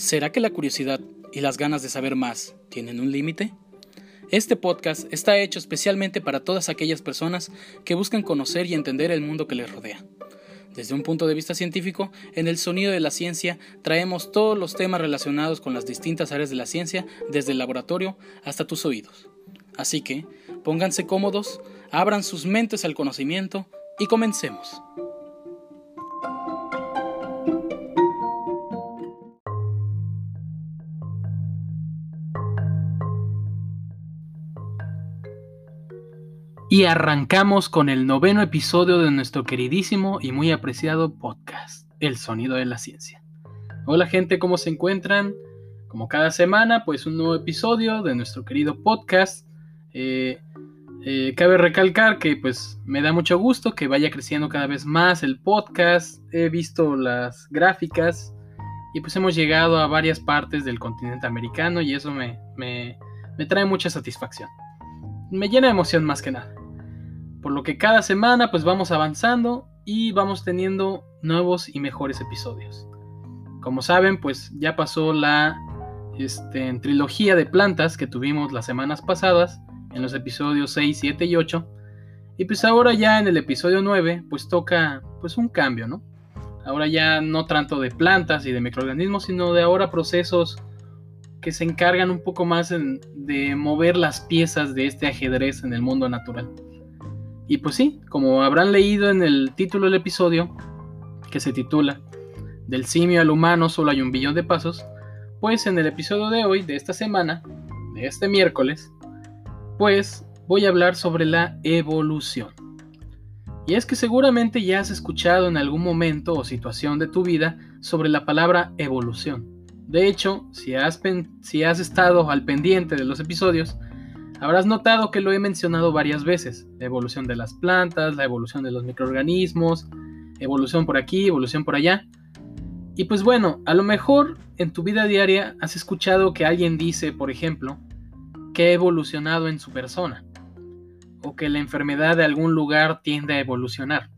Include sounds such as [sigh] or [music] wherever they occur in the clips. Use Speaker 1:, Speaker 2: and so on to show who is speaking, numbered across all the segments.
Speaker 1: ¿Será que la curiosidad y las ganas de saber más tienen un límite? Este podcast está hecho especialmente para todas aquellas personas que buscan conocer y entender el mundo que les rodea. Desde un punto de vista científico, en el sonido de la ciencia traemos todos los temas relacionados con las distintas áreas de la ciencia, desde el laboratorio hasta tus oídos. Así que, pónganse cómodos, abran sus mentes al conocimiento y comencemos. Y arrancamos con el noveno episodio de nuestro queridísimo y muy apreciado podcast, El Sonido de la Ciencia. Hola gente, ¿cómo se encuentran? Como cada semana, pues un nuevo episodio de nuestro querido podcast. Eh, eh, cabe recalcar que pues me da mucho gusto que vaya creciendo cada vez más el podcast. He visto las gráficas y pues hemos llegado a varias partes del continente americano y eso me, me, me trae mucha satisfacción. Me llena de emoción más que nada. Por lo que cada semana pues vamos avanzando y vamos teniendo nuevos y mejores episodios. Como saben, pues ya pasó la este, trilogía de plantas que tuvimos las semanas pasadas en los episodios 6, 7 y 8. Y pues ahora ya en el episodio 9 pues toca pues un cambio, ¿no? Ahora ya no tanto de plantas y de microorganismos, sino de ahora procesos que se encargan un poco más de mover las piezas de este ajedrez en el mundo natural. Y pues sí, como habrán leído en el título del episodio, que se titula Del simio al humano solo hay un billón de pasos, pues en el episodio de hoy, de esta semana, de este miércoles, pues voy a hablar sobre la evolución. Y es que seguramente ya has escuchado en algún momento o situación de tu vida sobre la palabra evolución. De hecho, si has, si has estado al pendiente de los episodios, Habrás notado que lo he mencionado varias veces. La evolución de las plantas, la evolución de los microorganismos, evolución por aquí, evolución por allá. Y pues bueno, a lo mejor en tu vida diaria has escuchado que alguien dice, por ejemplo, que ha evolucionado en su persona, o que la enfermedad de algún lugar tiende a evolucionar,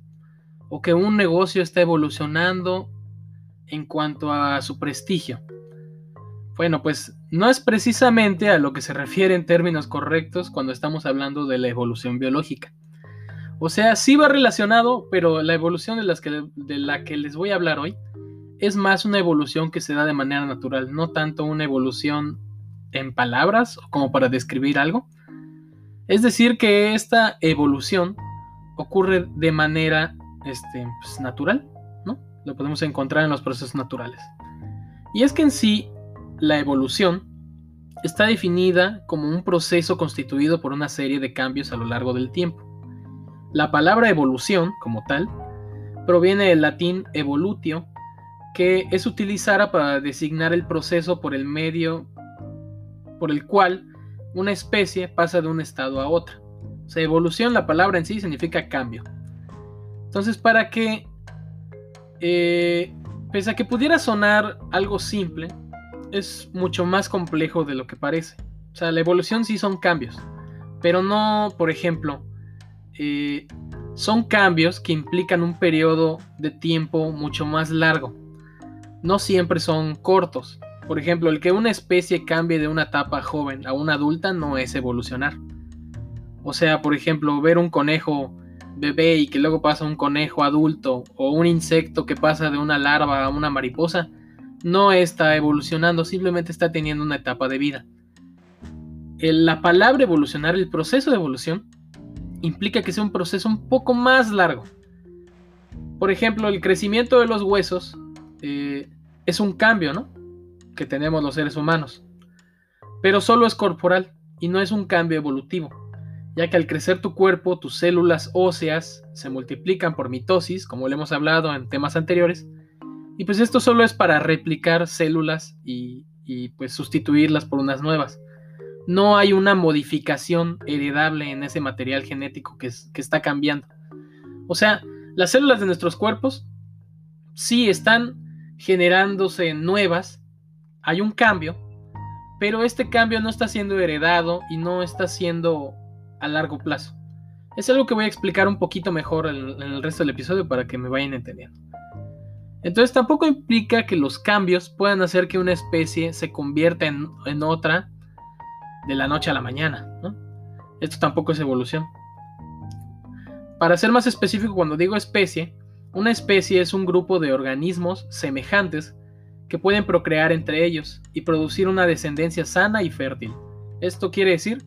Speaker 1: o que un negocio está evolucionando en cuanto a su prestigio. Bueno, pues no es precisamente a lo que se refiere en términos correctos cuando estamos hablando de la evolución biológica. O sea, sí va relacionado, pero la evolución de, las que, de la que les voy a hablar hoy es más una evolución que se da de manera natural, no tanto una evolución en palabras como para describir algo. Es decir, que esta evolución ocurre de manera este, pues, natural, ¿no? Lo podemos encontrar en los procesos naturales. Y es que en sí la evolución está definida como un proceso constituido por una serie de cambios a lo largo del tiempo. La palabra evolución, como tal, proviene del latín evolutio, que es utilizada para designar el proceso por el medio por el cual una especie pasa de un estado a otro. O sea, evolución, la palabra en sí significa cambio. Entonces, para que, eh, pese a que pudiera sonar algo simple, es mucho más complejo de lo que parece. O sea, la evolución sí son cambios, pero no, por ejemplo, eh, son cambios que implican un periodo de tiempo mucho más largo. No siempre son cortos. Por ejemplo, el que una especie cambie de una etapa joven a una adulta no es evolucionar. O sea, por ejemplo, ver un conejo bebé y que luego pasa un conejo adulto o un insecto que pasa de una larva a una mariposa, no está evolucionando, simplemente está teniendo una etapa de vida. La palabra evolucionar, el proceso de evolución, implica que sea un proceso un poco más largo. Por ejemplo, el crecimiento de los huesos eh, es un cambio, ¿no? Que tenemos los seres humanos. Pero solo es corporal y no es un cambio evolutivo, ya que al crecer tu cuerpo, tus células óseas se multiplican por mitosis, como le hemos hablado en temas anteriores, y pues esto solo es para replicar células y, pues sustituirlas por unas nuevas. No hay una modificación heredable en ese material genético que, está cambiando. O sea, las células de nuestros cuerpos sí están generándose nuevas, hay un cambio, pero este cambio no está siendo heredado y no está siendo a largo plazo. Es algo que voy a explicar un poquito mejor en el resto del episodio para que me vayan entendiendo. Entonces tampoco implica que los cambios puedan hacer que una especie se convierta en, otra de la noche a la mañana. Esto tampoco es evolución. Para ser más específico, cuando digo especie, una especie es un grupo de organismos semejantes que pueden procrear entre ellos y producir una descendencia sana y fértil. Esto quiere decir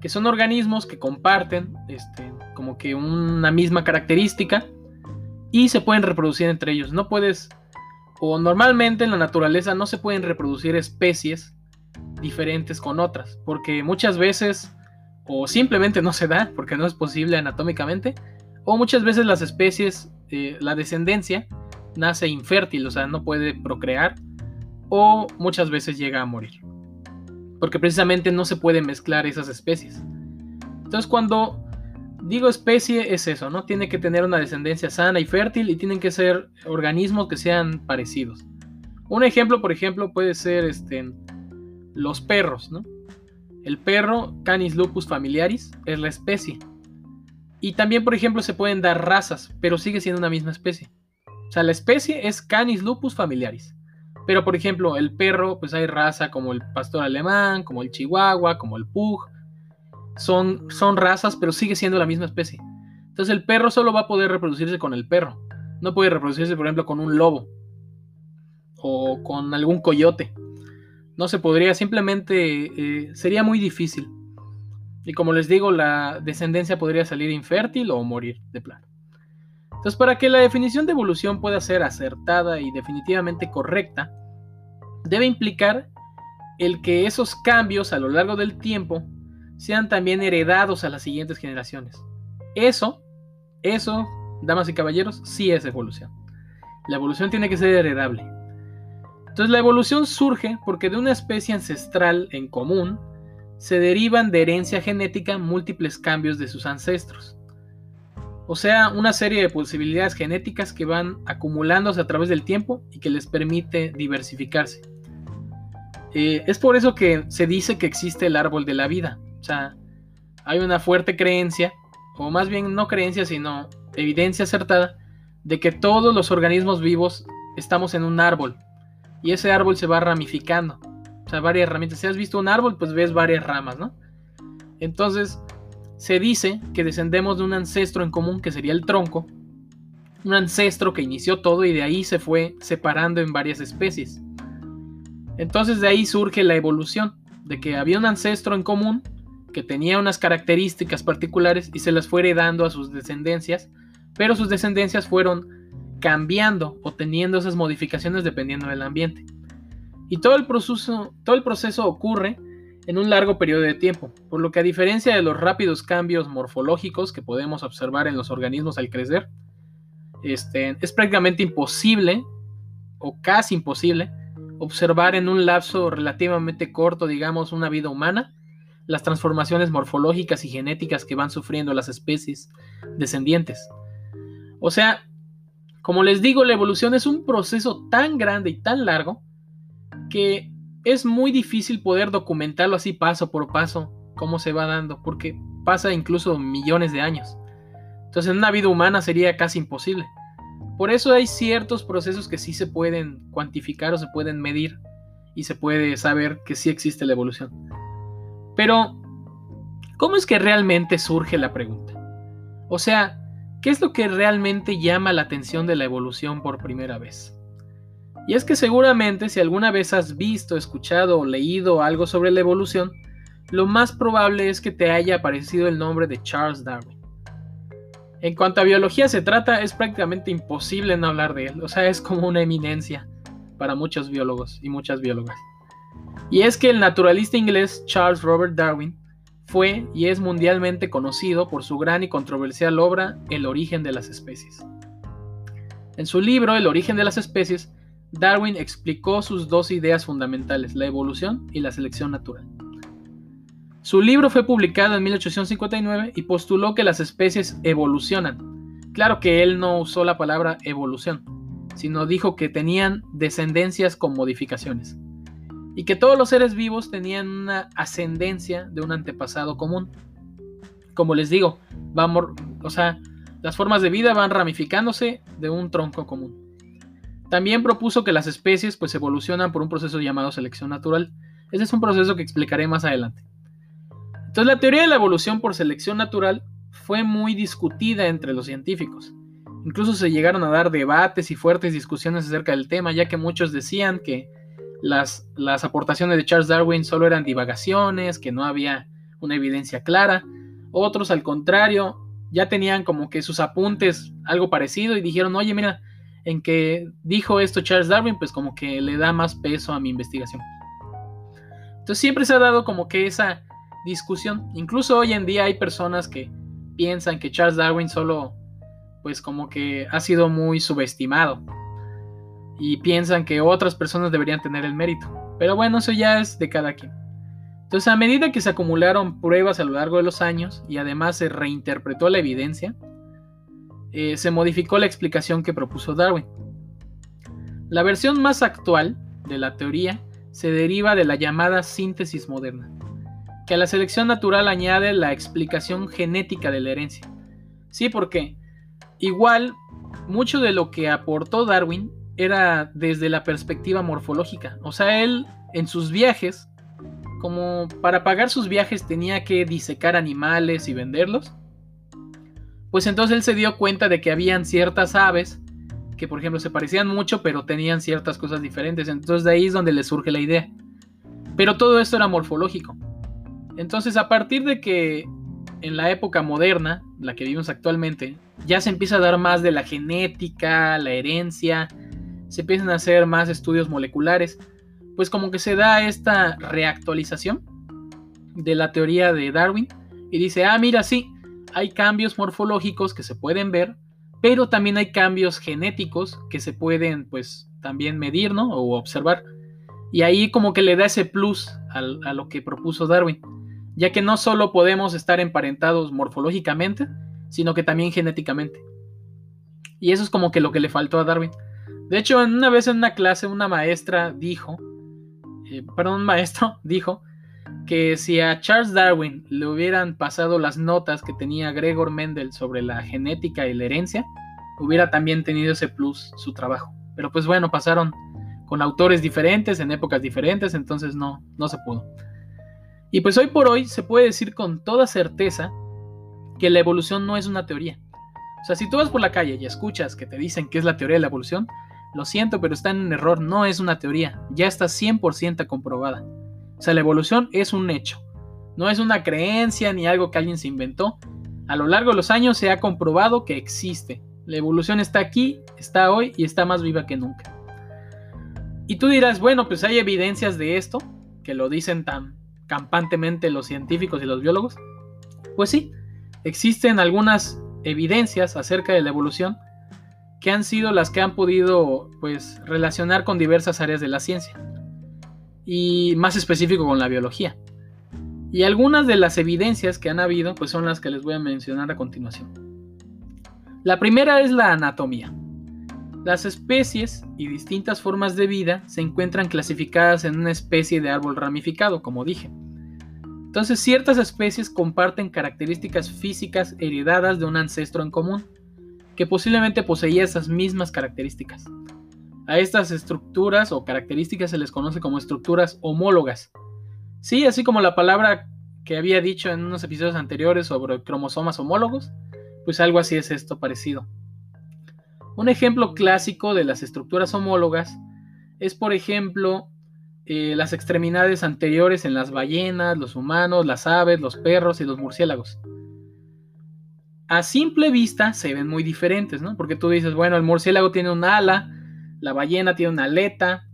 Speaker 1: que son organismos que comparten este, como que una misma característica y se pueden reproducir entre ellos. No puedes, o normalmente en la naturaleza no se pueden reproducir especies diferentes con otras, porque muchas veces, o simplemente no se da, porque no es posible anatómicamente, o muchas veces las especies, eh, la descendencia, nace infértil, o sea, no puede procrear, o muchas veces llega a morir. Porque precisamente no se pueden mezclar esas especies. Entonces cuando digo especie es eso, ¿no? Tiene que tener una descendencia sana y fértil y tienen que ser organismos que sean parecidos. Un ejemplo, por ejemplo, puede ser este, los perros, ¿no? El perro Canis lupus familiaris es la especie. Y también, por ejemplo, se pueden dar razas, pero sigue siendo una misma especie. O sea, la especie es Canis lupus familiaris. Pero, por ejemplo, el perro, pues hay raza como el pastor alemán, como el chihuahua, como el pug, son, son razas, pero sigue siendo la misma especie. Entonces el perro solo va a poder reproducirse con el perro. No puede reproducirse, por ejemplo, con un lobo o con algún coyote. No se podría, simplemente eh, sería muy difícil. Y como les digo, la descendencia podría salir infértil o morir de plano. Entonces, para que la definición de evolución pueda ser acertada y definitivamente correcta, debe implicar el que esos cambios a lo largo del tiempo sean también heredados a las siguientes generaciones. Eso, eso, damas y caballeros, sí es evolución. La evolución tiene que ser heredable. Entonces la evolución surge porque de una especie ancestral en común se derivan de herencia genética múltiples cambios de sus ancestros. O sea, una serie de posibilidades genéticas que van acumulándose a través del tiempo y que les permite diversificarse. Eh, es por eso que se dice que existe el árbol de la vida, hay una fuerte creencia, o más bien no creencia, sino evidencia acertada, de que todos los organismos vivos estamos en un árbol. Y ese árbol se va ramificando. O sea, varias herramientas. Si has visto un árbol, pues ves varias ramas, ¿no? Entonces, se dice que descendemos de un ancestro en común, que sería el tronco. Un ancestro que inició todo y de ahí se fue separando en varias especies. Entonces de ahí surge la evolución, de que había un ancestro en común que tenía unas características particulares y se las fue heredando a sus descendencias, pero sus descendencias fueron cambiando o teniendo esas modificaciones dependiendo del ambiente. Y todo el proceso, todo el proceso ocurre en un largo periodo de tiempo, por lo que a diferencia de los rápidos cambios morfológicos que podemos observar en los organismos al crecer, este, es prácticamente imposible o casi imposible observar en un lapso relativamente corto, digamos, una vida humana, las transformaciones morfológicas y genéticas que van sufriendo las especies descendientes. O sea, como les digo, la evolución es un proceso tan grande y tan largo que es muy difícil poder documentarlo así paso por paso, cómo se va dando, porque pasa incluso millones de años. Entonces en una vida humana sería casi imposible. Por eso hay ciertos procesos que sí se pueden cuantificar o se pueden medir y se puede saber que sí existe la evolución. Pero, ¿cómo es que realmente surge la pregunta? O sea, ¿qué es lo que realmente llama la atención de la evolución por primera vez? Y es que seguramente si alguna vez has visto, escuchado o leído algo sobre la evolución, lo más probable es que te haya aparecido el nombre de Charles Darwin. En cuanto a biología se trata, es prácticamente imposible no hablar de él, o sea, es como una eminencia para muchos biólogos y muchas biólogas. Y es que el naturalista inglés Charles Robert Darwin fue y es mundialmente conocido por su gran y controversial obra El origen de las especies. En su libro El origen de las especies, Darwin explicó sus dos ideas fundamentales, la evolución y la selección natural. Su libro fue publicado en 1859 y postuló que las especies evolucionan. Claro que él no usó la palabra evolución, sino dijo que tenían descendencias con modificaciones y que todos los seres vivos tenían una ascendencia de un antepasado común. Como les digo, vamos, o sea, las formas de vida van ramificándose de un tronco común. También propuso que las especies pues evolucionan por un proceso llamado selección natural. Ese es un proceso que explicaré más adelante. Entonces la teoría de la evolución por selección natural fue muy discutida entre los científicos. Incluso se llegaron a dar debates y fuertes discusiones acerca del tema, ya que muchos decían que las, las aportaciones de Charles Darwin solo eran divagaciones, que no había una evidencia clara. Otros, al contrario, ya tenían como que sus apuntes algo parecido y dijeron, oye, mira, en que dijo esto Charles Darwin, pues como que le da más peso a mi investigación. Entonces siempre se ha dado como que esa discusión. Incluso hoy en día hay personas que piensan que Charles Darwin solo, pues como que ha sido muy subestimado. Y piensan que otras personas deberían tener el mérito. Pero bueno, eso ya es de cada quien. Entonces, a medida que se acumularon pruebas a lo largo de los años y además se reinterpretó la evidencia, eh, se modificó la explicación que propuso Darwin. La versión más actual de la teoría se deriva de la llamada síntesis moderna, que a la selección natural añade la explicación genética de la herencia. Sí, porque igual mucho de lo que aportó Darwin era desde la perspectiva morfológica. O sea, él en sus viajes como para pagar sus viajes tenía que disecar animales y venderlos, pues entonces él se dio cuenta de que habían ciertas aves que por ejemplo se parecían mucho pero tenían ciertas cosas diferentes, entonces de ahí es donde le surge la idea. Pero todo esto era morfológico. Entonces a partir de que en la época moderna, la que vivimos actualmente, ya se empieza a dar más de la genética, la herencia, se empiezan a hacer más estudios moleculares, pues como que se da esta reactualización de la teoría de Darwin y dice, ah, mira, sí, hay cambios morfológicos que se pueden ver, pero también hay cambios genéticos que se pueden pues también medir, ¿no? O observar. Y ahí como que le da ese plus a, lo que propuso Darwin, ya que no solo podemos estar emparentados morfológicamente, sino que también genéticamente. Y eso es como que lo que le faltó a Darwin. De hecho, una vez en una clase una maestra dijo eh, perdón, un maestro, [laughs] dijo que si a Charles Darwin le hubieran pasado las notas que tenía Gregor Mendel sobre la genética y la herencia, hubiera también tenido ese plus su trabajo. Pero pues bueno, pasaron con autores diferentes en épocas diferentes, entonces no, no se pudo. Y pues hoy por hoy se puede decir con toda certeza que la evolución no es una teoría. O sea, si tú vas por la calle y escuchas que te dicen que es la teoría de la evolución, lo siento, pero está en error, no es una teoría, ya está 100% comprobada. O sea, la evolución es un hecho, no es una creencia ni algo que alguien se inventó. A lo largo de los años se ha comprobado que existe. La evolución está aquí, está hoy y está más viva que nunca. Y tú dirás, bueno, pues hay evidencias de esto, que lo dicen tan campantemente los científicos y los biólogos. Pues sí, existen algunas evidencias acerca de la evolución que han sido las que han podido pues relacionar con diversas áreas de la ciencia y más específico con la biología. Y algunas de las evidencias que han habido pues son las que les voy a mencionar a continuación. La primera es la anatomía. Las especies y distintas formas de vida se encuentran clasificadas en una especie de árbol ramificado, como dije. Entonces ciertas especies comparten características físicas heredadas de un ancestro en común que posiblemente poseía esas mismas características. A estas estructuras o características se les conoce como estructuras homólogas. Sí, así como la palabra que había dicho en unos episodios anteriores sobre cromosomas homólogos, pues algo así es esto parecido. Un ejemplo clásico de las estructuras homólogas es, por ejemplo, eh, las extremidades anteriores en las ballenas, los humanos, las aves, los perros y los murciélagos a simple vista se ven muy diferentes, ¿no? Porque tú dices, bueno, el murciélago tiene un ala, la ballena tiene una aleta,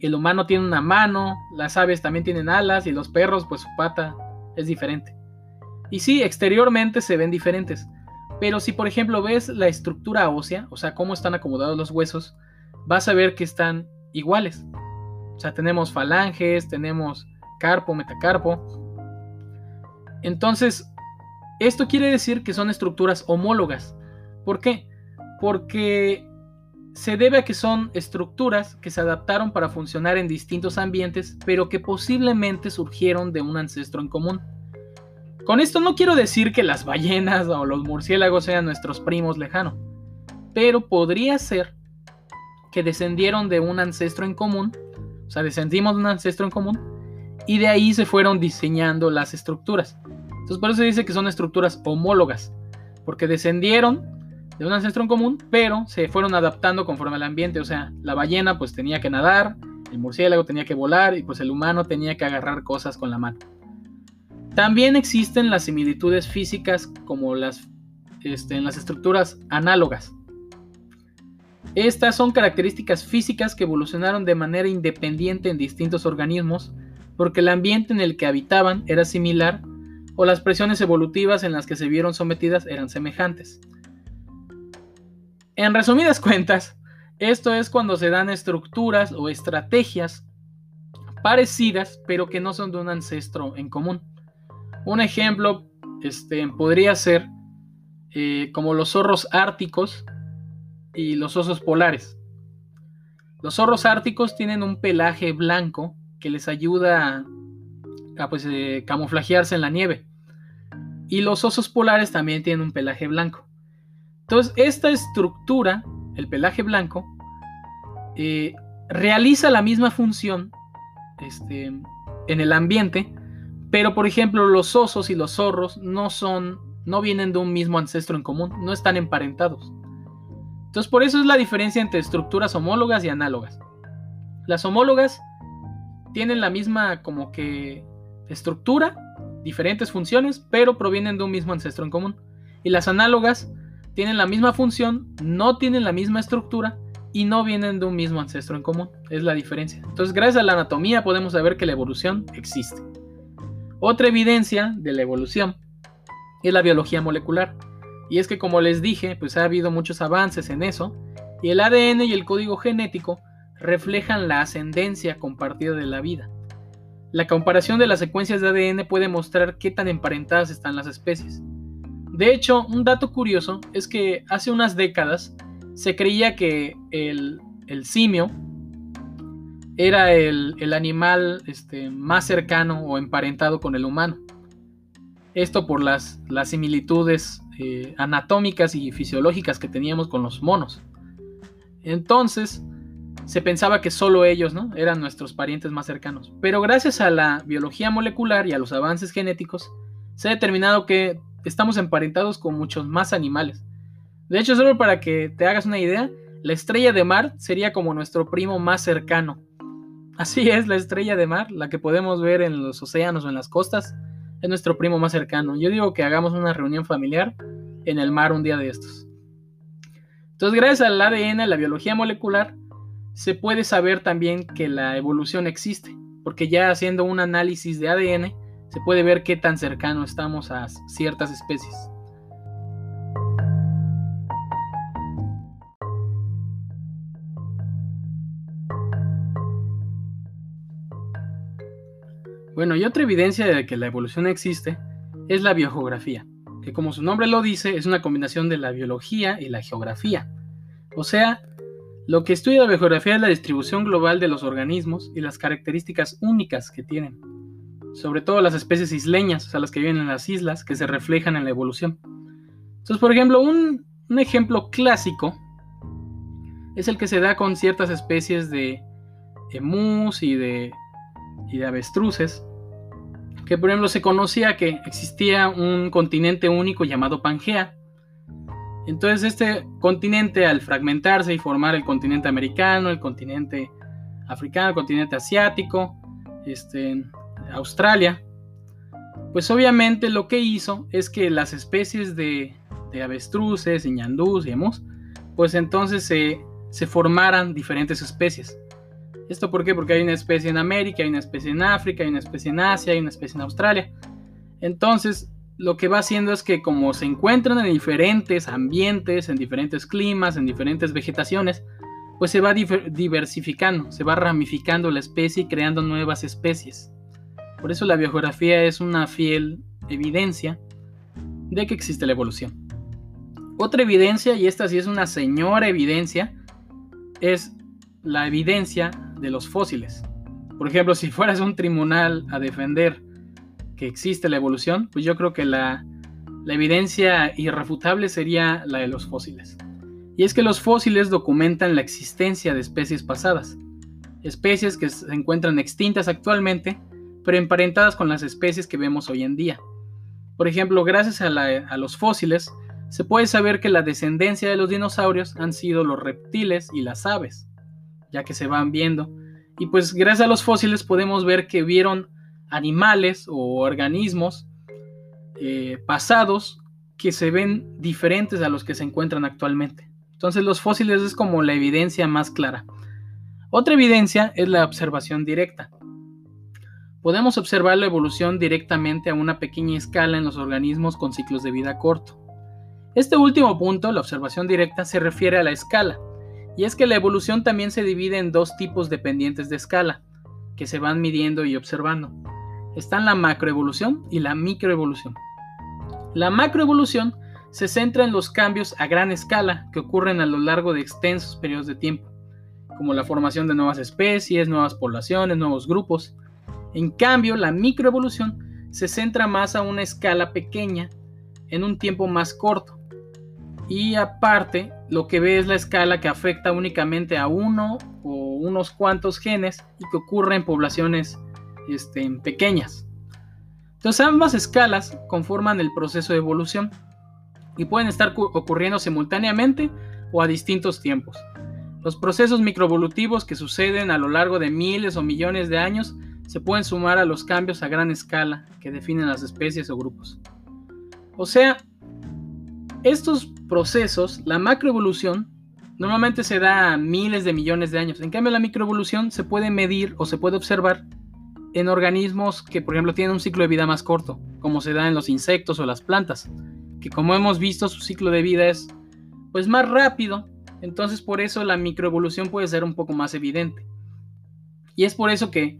Speaker 1: el humano tiene una mano, las aves también tienen alas y los perros, pues su pata es diferente. Y sí, exteriormente se ven diferentes. Pero si por ejemplo ves la estructura ósea, o sea, cómo están acomodados los huesos, vas a ver que están iguales. O sea, tenemos falanges, tenemos carpo, metacarpo. Entonces, esto quiere decir que son estructuras homólogas. ¿Por qué? Porque se debe a que son estructuras que se adaptaron para funcionar en distintos ambientes, pero que posiblemente surgieron de un ancestro en común. Con esto no quiero decir que las ballenas o los murciélagos sean nuestros primos lejanos, pero podría ser que descendieron de un ancestro en común, o sea, descendimos de un ancestro en común, y de ahí se fueron diseñando las estructuras. Entonces por eso se dice que son estructuras homólogas, porque descendieron de un ancestro en común, pero se fueron adaptando conforme al ambiente, o sea, la ballena pues tenía que nadar, el murciélago tenía que volar y pues el humano tenía que agarrar cosas con la mano. También existen las similitudes físicas como las este, en las estructuras análogas. Estas son características físicas que evolucionaron de manera independiente en distintos organismos porque el ambiente en el que habitaban era similar o las presiones evolutivas en las que se vieron sometidas eran semejantes. En resumidas [laughs] cuentas, esto es cuando se dan estructuras o estrategias parecidas pero que no son de un ancestro en común. Un ejemplo este, podría ser eh, como los zorros árticos y los osos polares. Los zorros árticos tienen un pelaje blanco que les ayuda pues, eh, camuflajearse en la nieve. Y los osos polares también tienen un pelaje blanco. Entonces, esta estructura, el pelaje blanco, eh, realiza la misma función este, en el ambiente, pero por ejemplo los osos y los zorros no son no vienen de un mismo ancestro en común, no están emparentados. Entonces por eso es la diferencia entre estructuras homólogas y análogas. Las homólogas tienen la misma como que estructura, diferentes funciones, pero provienen de un mismo ancestro en común. Y las análogas tienen la misma función, no tienen la misma estructura y no vienen de un mismo ancestro en común. Es la diferencia. Entonces gracias a la anatomía podemos saber que la evolución existe. Otra evidencia de la evolución es la biología molecular. Y es que como les dije, pues ha habido muchos avances en eso, y el ADN y el código genético reflejan la ascendencia compartida de la vida. La comparación de las secuencias de ADN puede mostrar qué tan emparentadas están las especies. De hecho, un dato curioso es que hace unas décadas se creía que el, simio era el, animal este, más cercano o emparentado con el humano. Esto por las, similitudes eh, anatómicas y fisiológicas que teníamos con los monos. Entonces, se pensaba que solo ellos ¿no? eran nuestros parientes más cercanos. Pero gracias a la biología molecular y a los avances genéticos, se ha determinado que estamos emparentados con muchos más animales. De hecho, solo para que te hagas una idea, la estrella de mar sería como nuestro primo más cercano. Así es, la estrella de mar, la que podemos ver en los océanos o en las costas, es nuestro primo más cercano. Yo digo que hagamos una reunión familiar en el mar un día de estos. Entonces, gracias al ADN, a la biología molecular, se puede saber también que la evolución existe, porque ya haciendo un análisis de ADN, se puede ver qué tan cercano estamos a ciertas especies. Bueno, y otra evidencia de que la evolución existe es la biogeografía, que como su nombre lo dice, es una combinación de la biología y la geografía. O sea, lo que estudia la biogeografía es la distribución global de los organismos y las características únicas que tienen, sobre todo las especies isleñas, o sea, las que viven en las islas, que se reflejan en la evolución. Entonces, por ejemplo, un, ejemplo clásico es el que se da con ciertas especies de emus y de y de avestruces, que por ejemplo se conocía que existía un continente único llamado Pangea. Entonces este continente al fragmentarse y formar el continente americano, el continente africano, el continente asiático, este, Australia, pues obviamente lo que hizo es que las especies de, avestruces, y ñandús emus, pues entonces se, se formaran diferentes especies. ¿Esto por qué? Porque hay una especie en América, hay una especie en África, hay una especie en Asia, hay una especie en Australia. Entonces, lo que va haciendo es que como se encuentran en diferentes ambientes, en diferentes climas, en diferentes vegetaciones, pues se va diversificando, se va ramificando la especie y creando nuevas especies. Por eso la biografía es una fiel evidencia de que existe la evolución. Otra evidencia, y esta sí es una señora evidencia, es la evidencia de los fósiles. Por ejemplo, si fueras un tribunal a defender existe la evolución, pues yo creo que la, evidencia irrefutable sería la de los fósiles. Y es que los fósiles documentan la existencia de especies pasadas, especies que se encuentran extintas actualmente, pero emparentadas con las especies que vemos hoy en día. Por ejemplo, gracias a, a, los fósiles, se puede saber que la descendencia de los dinosaurios han sido los reptiles y las aves, ya que se van viendo. Y pues gracias a los fósiles podemos ver que vieron animales o organismos eh, pasados que se ven diferentes a los que se encuentran actualmente. Entonces los fósiles es como la evidencia más clara. Otra evidencia es la observación directa. Podemos observar la evolución directamente a una pequeña escala en los organismos con ciclos de vida corto. Este último punto, la observación directa, se refiere a la escala, y es que la evolución también se divide en dos tipos dependientes de escala, que se van midiendo y observando están la macroevolución y la microevolución. La macroevolución se centra en los cambios a gran escala que ocurren a lo largo de extensos periodos de tiempo, como la formación de nuevas especies, nuevas poblaciones, nuevos grupos. En cambio, la microevolución se centra más a una escala pequeña en un tiempo más corto. Y aparte, lo que ve es la escala que afecta únicamente a uno o unos cuantos genes y que ocurre en poblaciones este, pequeñas. Entonces ambas escalas conforman el proceso de evolución y pueden estar ocurriendo simultáneamente o a distintos tiempos. Los procesos microevolutivos que suceden a lo largo de miles o millones de años se pueden sumar a los cambios a gran escala que definen las especies o grupos. O sea, estos procesos, la macroevolución, normalmente se da a miles de millones de años. En cambio, la microevolución se puede medir o se puede observar en organismos que, por ejemplo, tienen un ciclo de vida más corto, como se da en los insectos o las plantas, que como hemos visto su ciclo de vida es pues más rápido, entonces por eso la microevolución puede ser un poco más evidente. Y es por eso que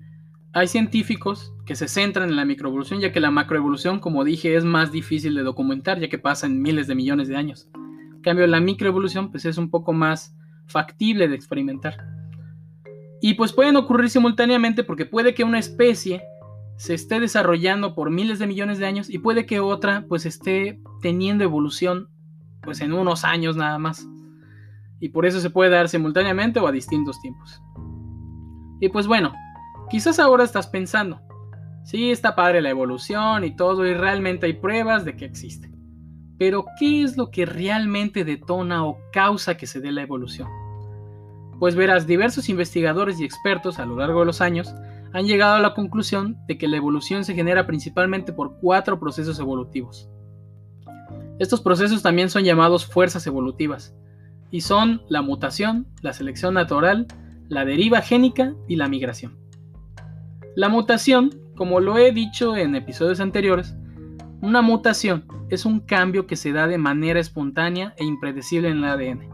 Speaker 1: hay científicos que se centran en la microevolución, ya que la macroevolución, como dije, es más difícil de documentar, ya que pasa en miles de millones de años. En cambio, la microevolución pues es un poco más factible de experimentar. Y pues pueden ocurrir simultáneamente porque puede que una especie se esté desarrollando por miles de millones de años y puede que otra pues esté teniendo evolución pues en unos años nada más. Y por eso se puede dar simultáneamente o a distintos tiempos. Y pues bueno, quizás ahora estás pensando, sí está padre la evolución y todo y realmente hay pruebas de que existe. Pero ¿qué es lo que realmente detona o causa que se dé la evolución? Pues verás, diversos investigadores y expertos a lo largo de los años han llegado a la conclusión de que la evolución se genera principalmente por cuatro procesos evolutivos. Estos procesos también son llamados fuerzas evolutivas, y son la mutación, la selección natural, la deriva génica y la migración. La mutación, como lo he dicho en episodios anteriores, una mutación es un cambio que se da de manera espontánea e impredecible en el ADN.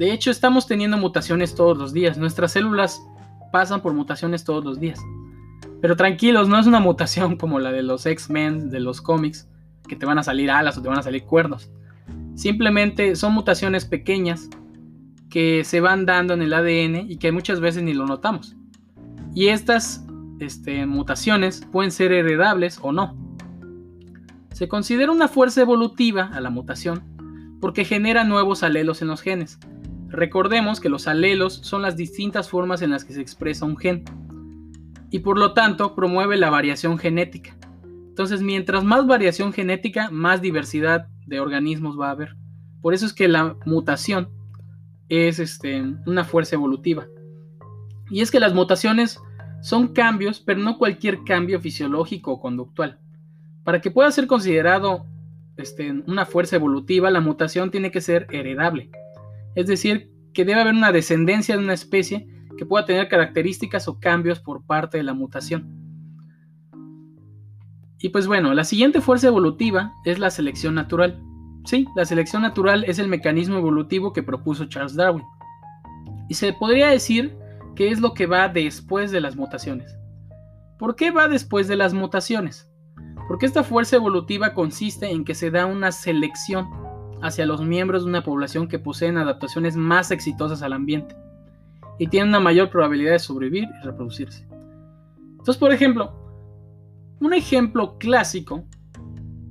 Speaker 1: De hecho, estamos teniendo mutaciones todos los días. Nuestras células pasan por mutaciones todos los días. Pero tranquilos, no es una mutación como la de los X-Men, de los cómics, que te van a salir alas o te van a salir cuernos. Simplemente son mutaciones pequeñas que se van dando en el ADN y que muchas veces ni lo notamos. Y estas este, mutaciones pueden ser heredables o no. Se considera una fuerza evolutiva a la mutación porque genera nuevos alelos en los genes, Recordemos que los alelos son las distintas formas en las que se expresa un gen y por lo tanto promueve la variación genética. Entonces, mientras más variación genética, más diversidad de organismos va a haber. Por eso es que la mutación es este, una fuerza evolutiva. Y es que las mutaciones son cambios, pero no cualquier cambio fisiológico o conductual. Para que pueda ser considerado este, una fuerza evolutiva, la mutación tiene que ser heredable. Es decir, que debe haber una descendencia de una especie que pueda tener características o cambios por parte de la mutación. Y pues bueno, la siguiente fuerza evolutiva es la selección natural. Sí, la selección natural es el mecanismo evolutivo que propuso Charles Darwin. Y se podría decir que es lo que va después de las mutaciones. ¿Por qué va después de las mutaciones? Porque esta fuerza evolutiva consiste en que se da una selección hacia los miembros de una población que poseen adaptaciones más exitosas al ambiente y tienen una mayor probabilidad de sobrevivir y reproducirse. Entonces, por ejemplo, un ejemplo clásico,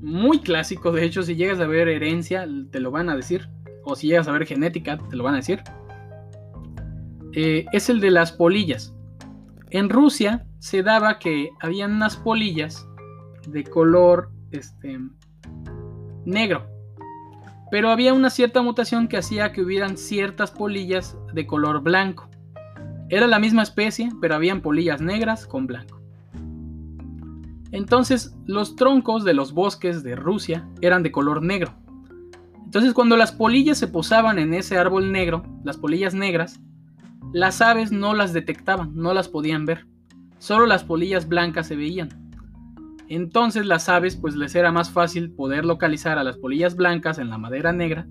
Speaker 1: muy clásico, de hecho, si llegas a ver herencia, te lo van a decir, o si llegas a ver genética, te lo van a decir, eh, es el de las polillas. En Rusia se daba que habían unas polillas de color este, negro, pero había una cierta mutación que hacía que hubieran ciertas polillas de color blanco. Era la misma especie, pero habían polillas negras con blanco. Entonces, los troncos de los bosques de Rusia eran de color negro. Entonces, cuando las polillas se posaban en ese árbol negro, las polillas negras, las aves no las detectaban, no las podían ver. Solo las polillas blancas se veían. Entonces las aves pues les era más fácil poder localizar a las polillas blancas en la madera negra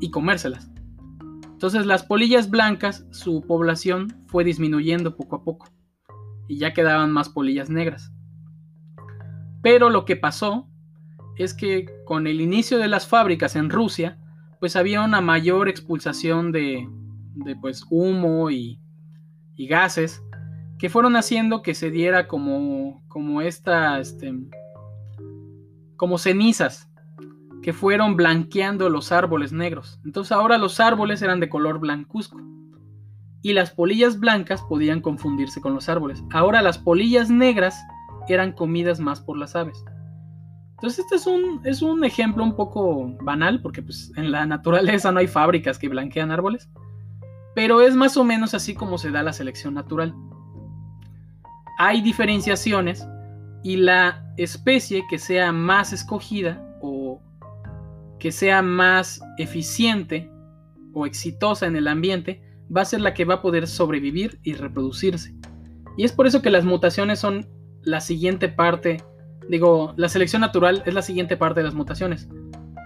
Speaker 1: y comérselas. Entonces las polillas blancas, su población fue disminuyendo poco a poco y ya quedaban más polillas negras. Pero lo que pasó es que con el inicio de las fábricas en Rusia, pues había una mayor expulsación de, pues humo y, gases que fueron haciendo que se diera como, como esta, este, como cenizas que fueron blanqueando los árboles negros. Entonces ahora los árboles eran de color blancuzco y las polillas blancas podían confundirse con los árboles. Ahora las polillas negras eran comidas más por las aves. Entonces este es un, es un ejemplo un poco banal porque pues, en la naturaleza no hay fábricas que blanquean árboles. Pero es más o menos así como se da la selección natural. Hay diferenciaciones y la especie que sea más escogida o que sea más eficiente o exitosa en el ambiente va a ser la que va a poder sobrevivir y reproducirse. Y es por eso que las mutaciones son la siguiente parte, digo, la selección natural es la siguiente parte de las mutaciones.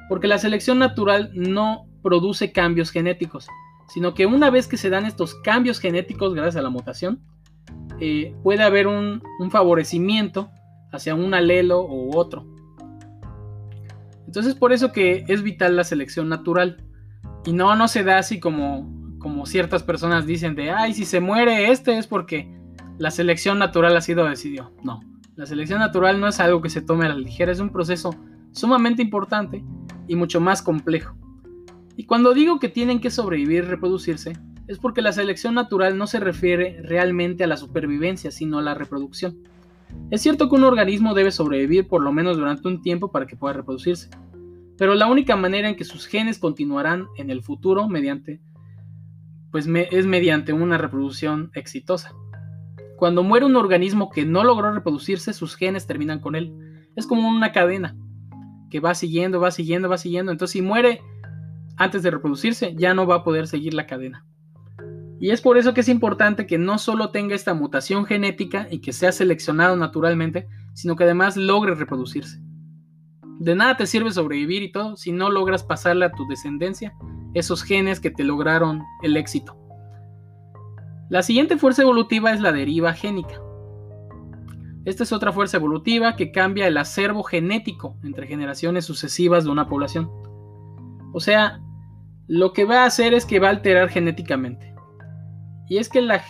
Speaker 1: Porque la selección natural no produce cambios genéticos, sino que una vez que se dan estos cambios genéticos gracias a la mutación, eh, puede haber un, favorecimiento hacia un alelo u otro. Entonces por eso que es vital la selección natural. Y no, no se da así como, como ciertas personas dicen de, ay, si se muere este es porque la selección natural ha sido decidido. No, la selección natural no es algo que se tome a la ligera, es un proceso sumamente importante y mucho más complejo. Y cuando digo que tienen que sobrevivir y reproducirse, es porque la selección natural no se refiere realmente a la supervivencia, sino a la reproducción. Es cierto que un organismo debe sobrevivir por lo menos durante un tiempo para que pueda reproducirse, pero la única manera en que sus genes continuarán en el futuro mediante pues es mediante una reproducción exitosa. Cuando muere un organismo que no logró reproducirse, sus genes terminan con él. Es como una cadena que va siguiendo, va siguiendo, va siguiendo. Entonces, si muere antes de reproducirse, ya no va a poder seguir la cadena. Y es por eso que es importante que no solo tenga esta mutación genética y que sea seleccionado naturalmente, sino que además logre reproducirse. De nada te sirve sobrevivir y todo si no logras pasarle a tu descendencia esos genes que te lograron el éxito. La siguiente fuerza evolutiva es la deriva génica. Esta es otra fuerza evolutiva que cambia el acervo genético entre generaciones sucesivas de una población. O sea, lo que va a hacer es que va a alterar genéticamente. Y es que la,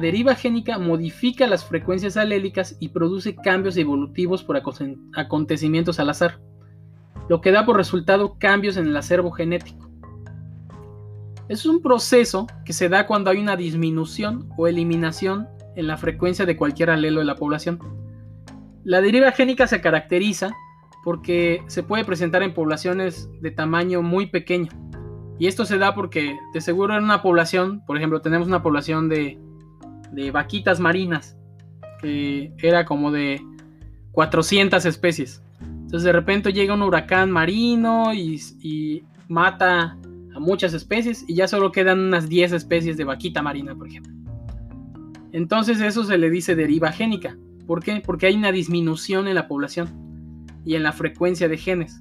Speaker 1: deriva génica modifica las frecuencias alélicas y produce cambios evolutivos por acontecimientos al azar, lo que da por resultado cambios en el acervo genético. Es un proceso que se da cuando hay una disminución o eliminación en la frecuencia de cualquier alelo de la población. La deriva génica se caracteriza porque se puede presentar en poblaciones de tamaño muy pequeño, y esto se da porque de seguro en una población, por ejemplo, tenemos una población de, vaquitas marinas, que era como de 400 especies. Entonces de repente llega un huracán marino y, mata a muchas especies y ya solo quedan unas 10 especies de vaquita marina, por ejemplo. Entonces eso se le dice deriva génica. ¿Por qué? Porque hay una disminución en la población y en la frecuencia de genes.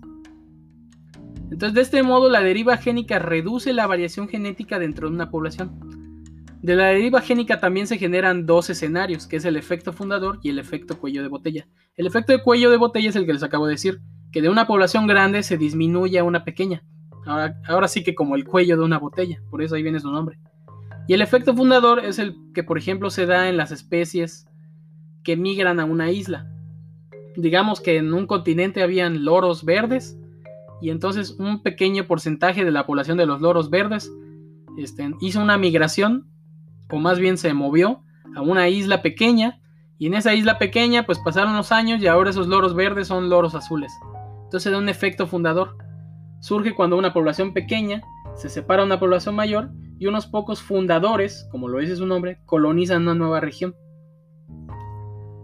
Speaker 1: Entonces, de este modo, la deriva génica reduce la variación genética dentro de una población. De la deriva génica también se generan dos escenarios, que es el efecto fundador y el efecto cuello de botella. El efecto de cuello de botella es el que les acabo de decir, que de una población grande se disminuye a una pequeña. Ahora, ahora sí que como el cuello de una botella, por eso ahí viene su nombre. Y el efecto fundador es el que, por ejemplo, se da en las especies que migran a una isla. Digamos que en un continente habían loros verdes y entonces un pequeño porcentaje de la población de los loros verdes este, hizo una migración, o más bien se movió a una isla pequeña, y en esa isla pequeña pues pasaron los años y ahora esos loros verdes son loros azules. Entonces da un efecto fundador. Surge cuando una población pequeña se separa de una población mayor y unos pocos fundadores, como lo dice su nombre, colonizan una nueva región.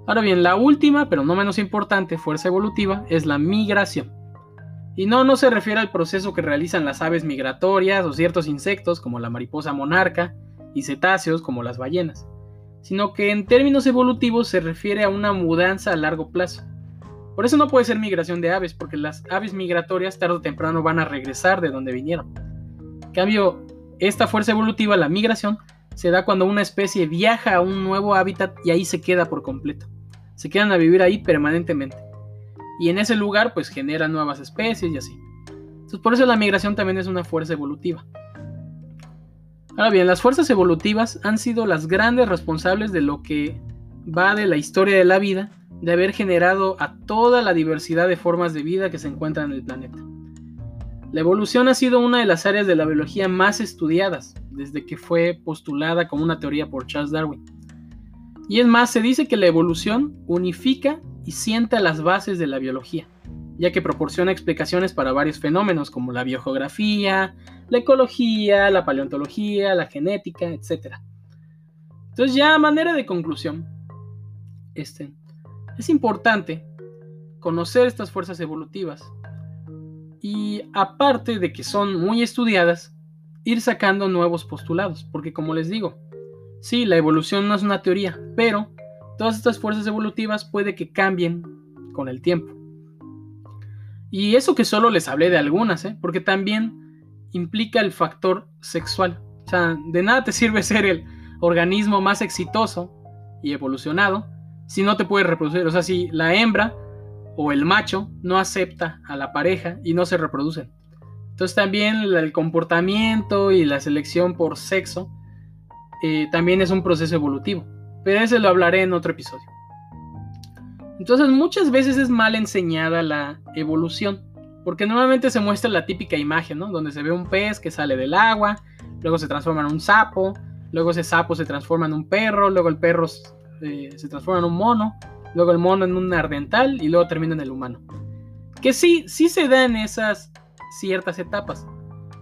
Speaker 1: Ahora bien, la última, pero no menos importante, fuerza evolutiva es la migración. Y no, no se refiere al proceso que realizan las aves migratorias o ciertos insectos como la mariposa monarca y cetáceos como las ballenas, sino que en términos evolutivos se refiere a una mudanza a largo plazo. Por eso no puede ser migración de aves, porque las aves migratorias tarde o temprano van a regresar de donde vinieron. En cambio, esta fuerza evolutiva, la migración, se da cuando una especie viaja a un nuevo hábitat y ahí se queda por completo se quedan a vivir ahí permanentemente. Y en ese lugar pues generan nuevas especies y así. Entonces por eso la migración también es una fuerza evolutiva. Ahora bien, las fuerzas evolutivas han sido las grandes responsables de lo que va de la historia de la vida, de haber generado a toda la diversidad de formas de vida que se encuentran en el planeta. La evolución ha sido una de las áreas de la biología más estudiadas, desde que fue postulada como una teoría por Charles Darwin. Y es más, se dice que la evolución unifica y sienta las bases de la biología, ya que proporciona explicaciones para varios fenómenos como la biogeografía, la ecología, la paleontología, la genética, etc. Entonces ya a manera de conclusión, este, es importante conocer estas fuerzas evolutivas y aparte de que son muy estudiadas, ir sacando nuevos postulados, porque como les digo, Sí, la evolución no es una teoría, pero todas estas fuerzas evolutivas puede que cambien con el tiempo. Y eso que solo les hablé de algunas, ¿eh? porque también implica el factor sexual. O sea, de nada te sirve [laughs] ser el organismo más exitoso y evolucionado si no te puedes reproducir. O sea, si la hembra o el macho no acepta a la pareja y no se reproducen. Entonces también el comportamiento y la selección por sexo eh, también es un proceso evolutivo. Pero ese lo hablaré en otro episodio. Entonces muchas veces es mal enseñada la evolución, porque normalmente se muestra la típica imagen, ¿no? Donde se ve un pez que sale del agua, luego se transforma en un sapo, luego ese sapo se transforma en un perro, luego el perro eh, se transforma en un mono, luego el mono en un ardental y luego termina en el humano. Que sí, sí se da en esas ciertas etapas,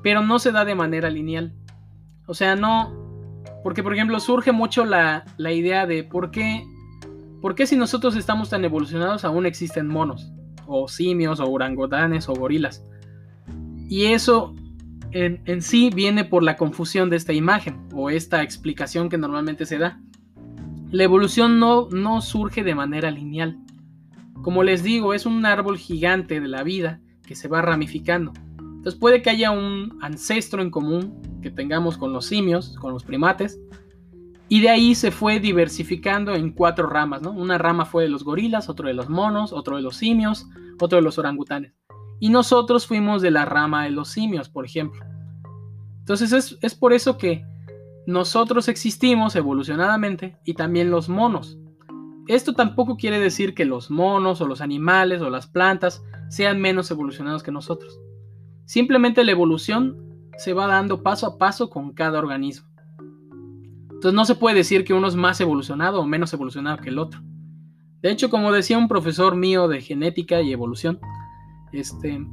Speaker 1: pero no se da de manera lineal. O sea, no, porque, por ejemplo, surge mucho la, idea de por qué, por qué si nosotros estamos tan evolucionados aún existen monos, o simios, o orangutanes, o gorilas. Y eso en, en, sí viene por la confusión de esta imagen, o esta explicación que normalmente se da. La evolución no, no surge de manera lineal. Como les digo, es un árbol gigante de la vida que se va ramificando. Entonces puede que haya un ancestro en común que tengamos con los simios, con los primates, y de ahí se fue diversificando en cuatro ramas, ¿no? Una rama fue de los gorilas, otro de los monos, otro de los simios, otro de los orangutanes. Y nosotros fuimos de la rama de los simios, por ejemplo. Entonces es, es por eso que nosotros existimos evolucionadamente y también los monos. Esto tampoco quiere decir que los monos o los animales o las plantas sean menos evolucionados que nosotros. Simplemente la evolución se va dando paso a paso con cada organismo. Entonces no se puede decir que uno es más evolucionado o menos evolucionado que el otro. De hecho, como decía un profesor mío de genética y evolución, este,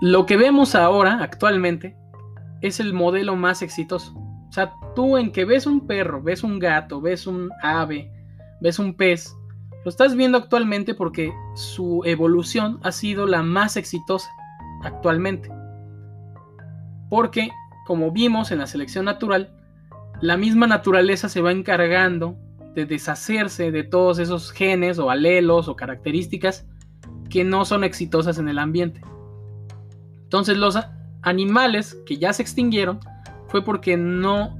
Speaker 1: lo que vemos ahora, actualmente, es el modelo más exitoso. O sea, tú en que ves un perro, ves un gato, ves un ave, ves un pez, lo estás viendo actualmente porque su evolución ha sido la más exitosa actualmente. Porque, como vimos en la selección natural, la misma naturaleza se va encargando de deshacerse de todos esos genes o alelos o características que no son exitosas en el ambiente. Entonces los animales que ya se extinguieron fue porque no,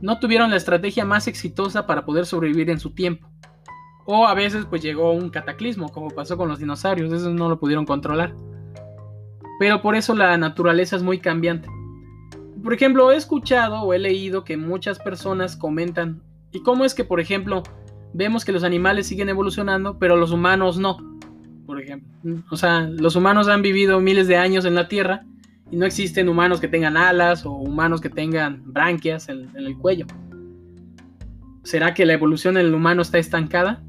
Speaker 1: no tuvieron la estrategia más exitosa para poder sobrevivir en su tiempo. O a veces pues llegó un cataclismo, como pasó con los dinosaurios, eso no lo pudieron controlar. Pero por eso la naturaleza es muy cambiante. Por ejemplo, he escuchado o he leído que muchas personas comentan, ¿y cómo es que, por ejemplo, vemos que los animales siguen evolucionando, pero los humanos no? por ejemplo. O sea, los humanos han vivido miles de años en la Tierra y no existen humanos que tengan alas o humanos que tengan branquias en, en el cuello. ¿Será que la evolución en el humano está estancada?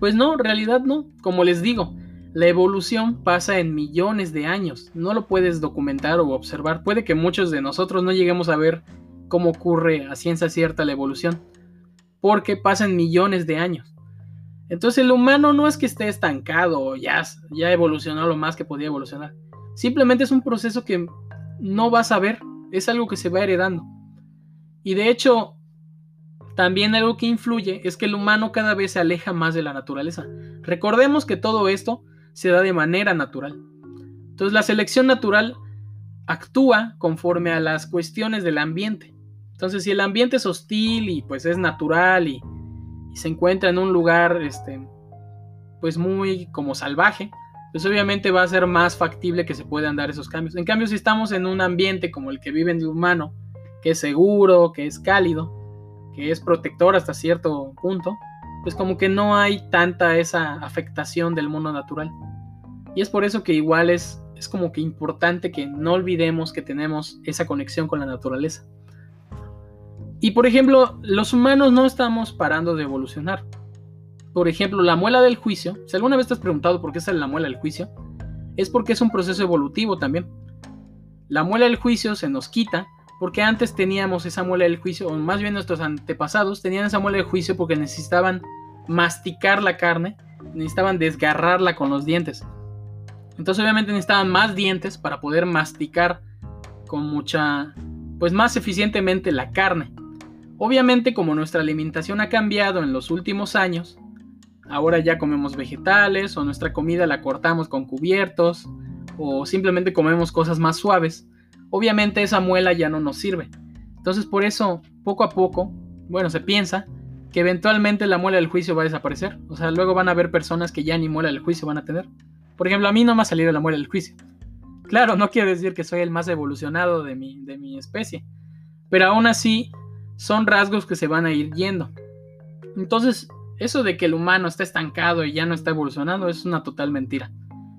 Speaker 1: Pues no, en realidad no. Como les digo, la evolución pasa en millones de años. No lo puedes documentar o observar. Puede que muchos de nosotros no lleguemos a ver cómo ocurre a ciencia cierta la evolución. Porque pasan millones de años. Entonces el humano no es que esté estancado o ya, ya evolucionó lo más que podía evolucionar. Simplemente es un proceso que no vas a ver. Es algo que se va heredando. Y de hecho, también algo que influye es que el humano cada vez se aleja más de la naturaleza. Recordemos que todo esto se da de manera natural. Entonces la selección natural actúa conforme a las cuestiones del ambiente. Entonces si el ambiente es hostil y pues es natural y, se encuentra en un lugar este, pues muy como salvaje, pues obviamente va a ser más factible que se puedan dar esos cambios. En cambio si estamos en un ambiente como el que vive el humano, que es seguro, que es cálido, que es protector hasta cierto punto, pues como que no hay tanta esa afectación del mundo natural. Y es por eso que igual es, es como que importante que no olvidemos que tenemos esa conexión con la naturaleza. Y por ejemplo, los humanos no estamos parando de evolucionar. Por ejemplo, la muela del juicio, si alguna vez te has preguntado por qué es la muela del juicio, es porque es un proceso evolutivo también. La muela del juicio se nos quita porque antes teníamos esa muela del juicio, o más bien nuestros antepasados tenían esa muela del juicio porque necesitaban masticar la carne, necesitaban desgarrarla con los dientes. Entonces obviamente necesitaban más dientes para poder masticar con mucha, pues más eficientemente la carne. Obviamente como nuestra alimentación ha cambiado en los últimos años, ahora ya comemos vegetales o nuestra comida la cortamos con cubiertos o simplemente comemos cosas más suaves obviamente esa muela ya no nos sirve. Entonces por eso, poco a poco, bueno, se piensa que eventualmente la muela del juicio va a desaparecer. O sea, luego van a haber personas que ya ni muela del juicio van a tener. Por ejemplo, a mí no me ha salido la muela del juicio. Claro, no quiero decir que soy el más evolucionado de mi, de mi especie, pero aún así son rasgos que se van a ir yendo. Entonces, eso de que el humano está estancado y ya no está evolucionando es una total mentira.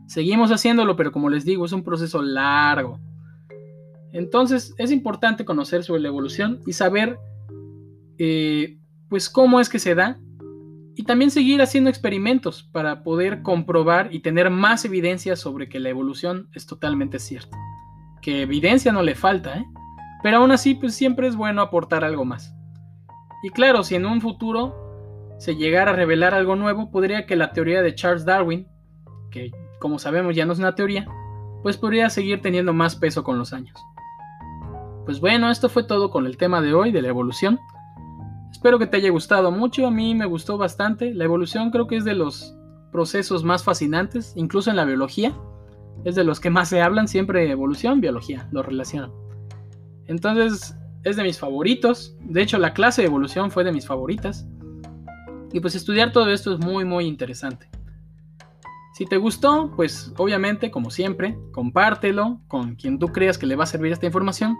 Speaker 1: Seguimos haciéndolo, pero como les digo, es un proceso largo. Entonces es importante conocer sobre la evolución y saber eh, pues cómo es que se da y también seguir haciendo experimentos para poder comprobar y tener más evidencia sobre que la evolución es totalmente cierta. Que evidencia no le falta, ¿eh? pero aún así pues siempre es bueno aportar algo más. Y claro, si en un futuro se llegara a revelar algo nuevo, podría que la teoría de Charles Darwin, que como sabemos ya no es una teoría, pues podría seguir teniendo más peso con los años. Pues bueno, esto fue todo con el tema de hoy de la evolución. Espero que te haya gustado mucho, a mí me gustó bastante. La evolución creo que es de los procesos más fascinantes, incluso en la biología. Es de los que más se hablan, siempre evolución, biología, lo relacionan. Entonces, es de mis favoritos. De hecho, la clase de evolución fue de mis favoritas. Y pues estudiar todo esto es muy, muy interesante. Si te gustó, pues obviamente, como siempre, compártelo con quien tú creas que le va a servir esta información.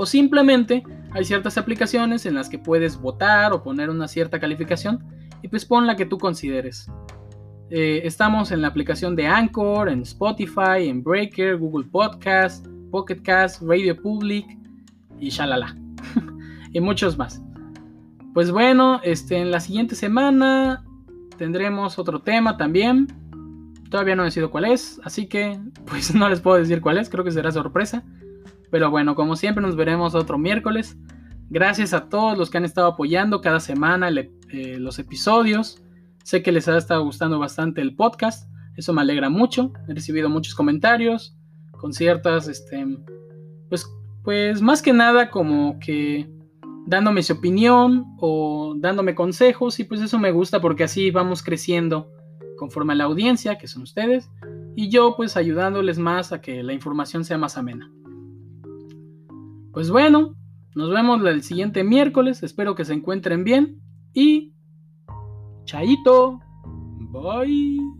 Speaker 1: O simplemente hay ciertas aplicaciones en las que puedes votar o poner una cierta calificación y pues pon la que tú consideres. Eh, estamos en la aplicación de Anchor, en Spotify, en Breaker, Google Podcast, Pocket Cast, Radio Public y shalala. [laughs] y muchos más. Pues bueno, este, en la siguiente semana tendremos otro tema también. Todavía no he decidido cuál es, así que pues [laughs] no les puedo decir cuál es, creo que será sorpresa. Pero bueno, como siempre nos veremos otro miércoles. Gracias a todos los que han estado apoyando cada semana eh, los episodios. Sé que les ha estado gustando bastante el podcast. Eso me alegra mucho. He recibido muchos comentarios con ciertas, este, pues, pues más que nada como que dándome su opinión o dándome consejos y pues eso me gusta porque así vamos creciendo conforme a la audiencia que son ustedes y yo pues ayudándoles más a que la información sea más amena. Pues bueno, nos vemos el siguiente miércoles. Espero que se encuentren bien. Y... Chaito. Bye.